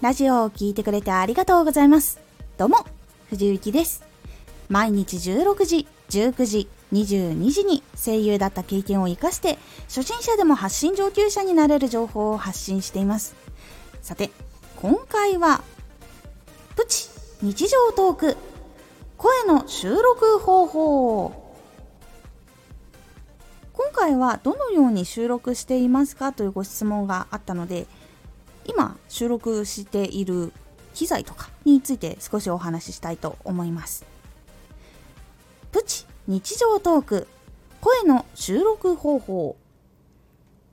ラジオを聴いてくれてありがとうございます。どうも、藤幸です。毎日16時、19時、22時に声優だった経験を活かして、初心者でも発信上級者になれる情報を発信しています。さて、今回は、プチ日常トーク、声の収録方法。今回はどのように収録していますかというご質問があったので、今収録している機材とかについて少しお話ししたいと思います。プチ日常トーク声の収録方法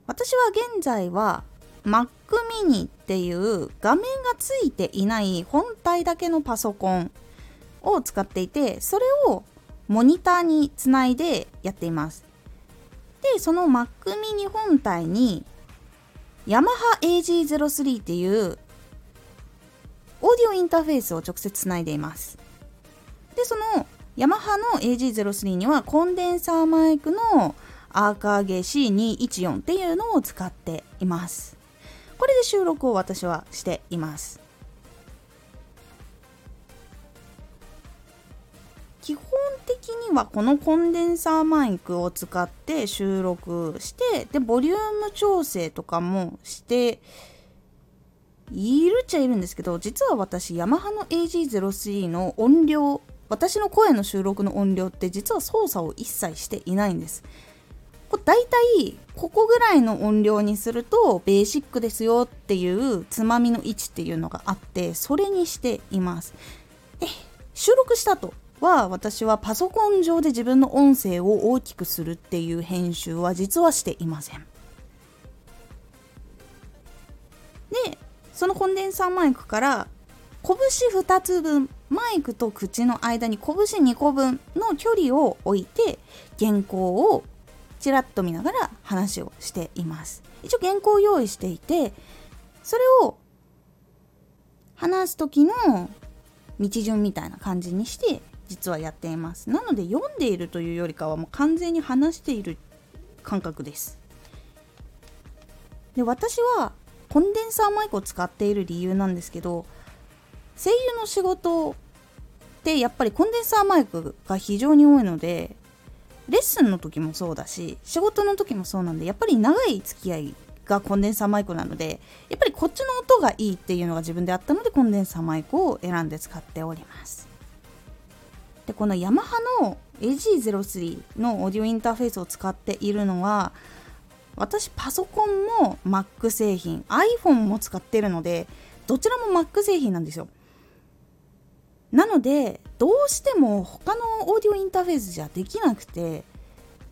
私は現在は Mac mini っていう画面がついていない本体だけのパソコンを使っていてそれをモニターにつないでやっていますでその Mac mini 本体にヤマハ AG03 っていうオーディオインターフェースを直接つないでいます。で、そのヤマハの AG03 にはコンデンサーマイクのアーカーゲ C214 っていうのを使っています。これで収録を私はしています。基本的にはこのコンデンサーマイクを使って収録してでボリューム調整とかもしているっちゃいるんですけど実は私ヤマハの AG03 の音量私の声の収録の音量って実は操作を一切していないんです。これ大体ここぐらいの音量にするとベーシックですよっていうつまみの位置っていうのがあってそれにしています。え収録した後は私はパソコン上で自分の音声を大きくするっていう編集は実はしていません。でそのコンデンサーマイクから拳2つ分マイクと口の間に拳2個分の距離を置いて原稿をちらっと見ながら話をしています一応原稿を用意していてそれを話す時の道順みたいな感じにして実はやっています。なので読んでいるというよりかはもう完全に話している感覚です。で私はコンデンサーマイクを使っている理由なんですけど声優の仕事ってやっぱりコンデンサーマイクが非常に多いのでレッスンの時もそうだし仕事の時もそうなんでやっぱり長い付き合いがコンデンサーマイクなのでやっぱりこっちの音がいいっていうのが自分であったのでコンデンサーマイクを選んで使っております。でこのヤマハの AG03 のオーディオインターフェースを使っているのは私パソコンも Mac 製品 iPhone も使ってるのでどちらも Mac 製品なんですよ。なのでどうしても他のオーディオインターフェースじゃできなくて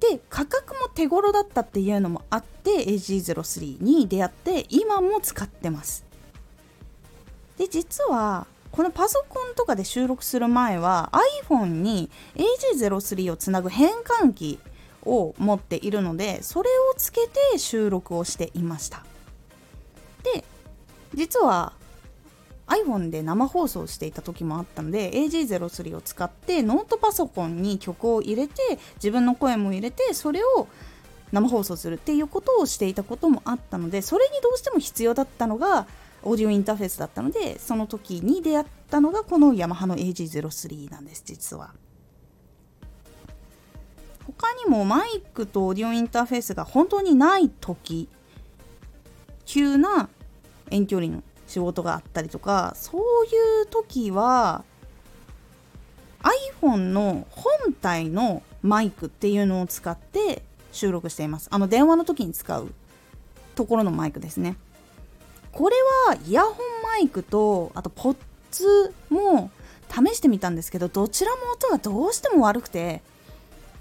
で価格も手頃だったっていうのもあって AG03 に出会って今も使ってます。で実はこのパソコンとかで収録する前は iPhone に AG03 をつなぐ変換器を持っているのでそれをつけて収録をしていました。で実は iPhone で生放送していた時もあったので AG03 を使ってノートパソコンに曲を入れて自分の声も入れてそれを生放送するっていうことをしていたこともあったのでそれにどうしても必要だったのがオーディオインターフェースだったのでその時に出会ったのがこのヤマハの AG03 なんです。実は他にもマイクとオーディオインターフェースが本当にない時急な遠距離の仕事があったりとかそういう時は iPhone の本体のマイクっていうのを使って収録しています。あの電話の時に使うところのマイクですね。これはイヤホンマイクとあとポッツも試してみたんですけどどちらも音がどうしても悪くて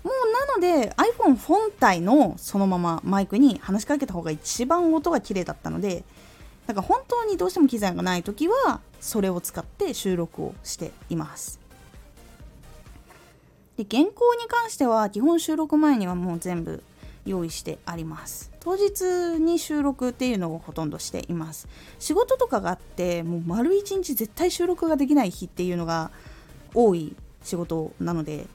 もうなので iPhone 本体のそのままマイクに話しかけた方が一番音が綺麗だったのでなんか本当にどうしても機材がない時はそれを使って収録をしています。で原稿に関しては基本収録前にはもう全部用意してあります。当日に収録っていうのをほとんどしています仕事とかがあってもう丸一日絶対収録ができない日っていうのが多い仕事なので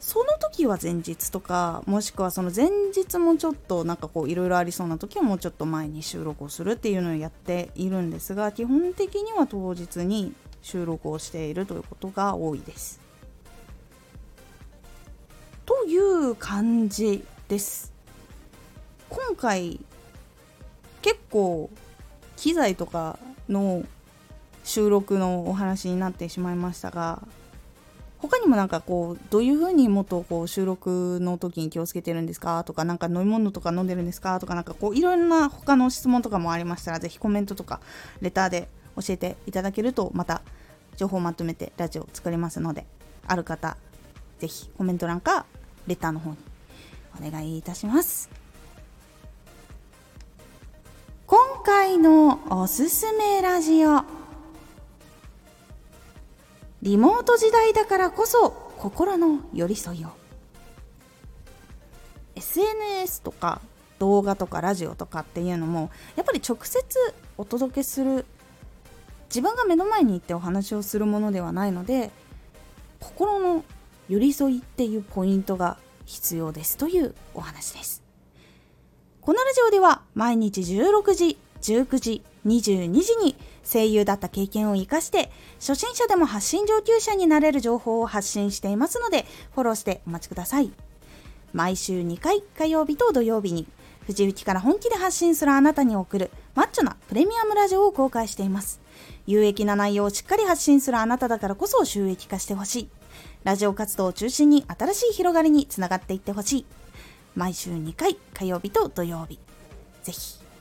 その時は前日とかもしくはその前日もちょっとなんかこういろいろありそうな時はもうちょっと前に収録をするっていうのをやっているんですが基本的には当日に収録をしているということが多いです。という感じです。今回結構機材とかの収録のお話になってしまいましたが他にもなんかこうどういうふうにもっとこう収録の時に気をつけてるんですか？とかなんか飲み物とか飲んでるんですか？とかなんかこういろんな他の質問とかもありましたら是非コメントとかレターで教えていただけるとまた情報をまとめてラジオ作りますのである方是非コメント欄かレターの方にお願いいたします。今回のおすすめラジオ。リモート時代だからこそ心の寄り添いを。SNS とか動画とかラジオとかっていうのもやっぱり直接お届けする自分が目の前に行ってお話をするものではないので心の寄り添いっていうポイントが必要ですというお話です。このラジオでは毎日16時19時22時に声優だった経験を生かして初心者でも発信上級者になれる情報を発信していますのでフォローしてお待ちください。毎週2回火曜日と土曜日に藤雪から本気で発信するあなたに送るマッチョなプレミアムラジオを公開しています。有益な内容をしっかり発信するあなただからこそ収益化してほしい。ラジオ活動を中心に新しい広がりにつながっていってほしい。毎週2回火曜日と土曜日ぜひ。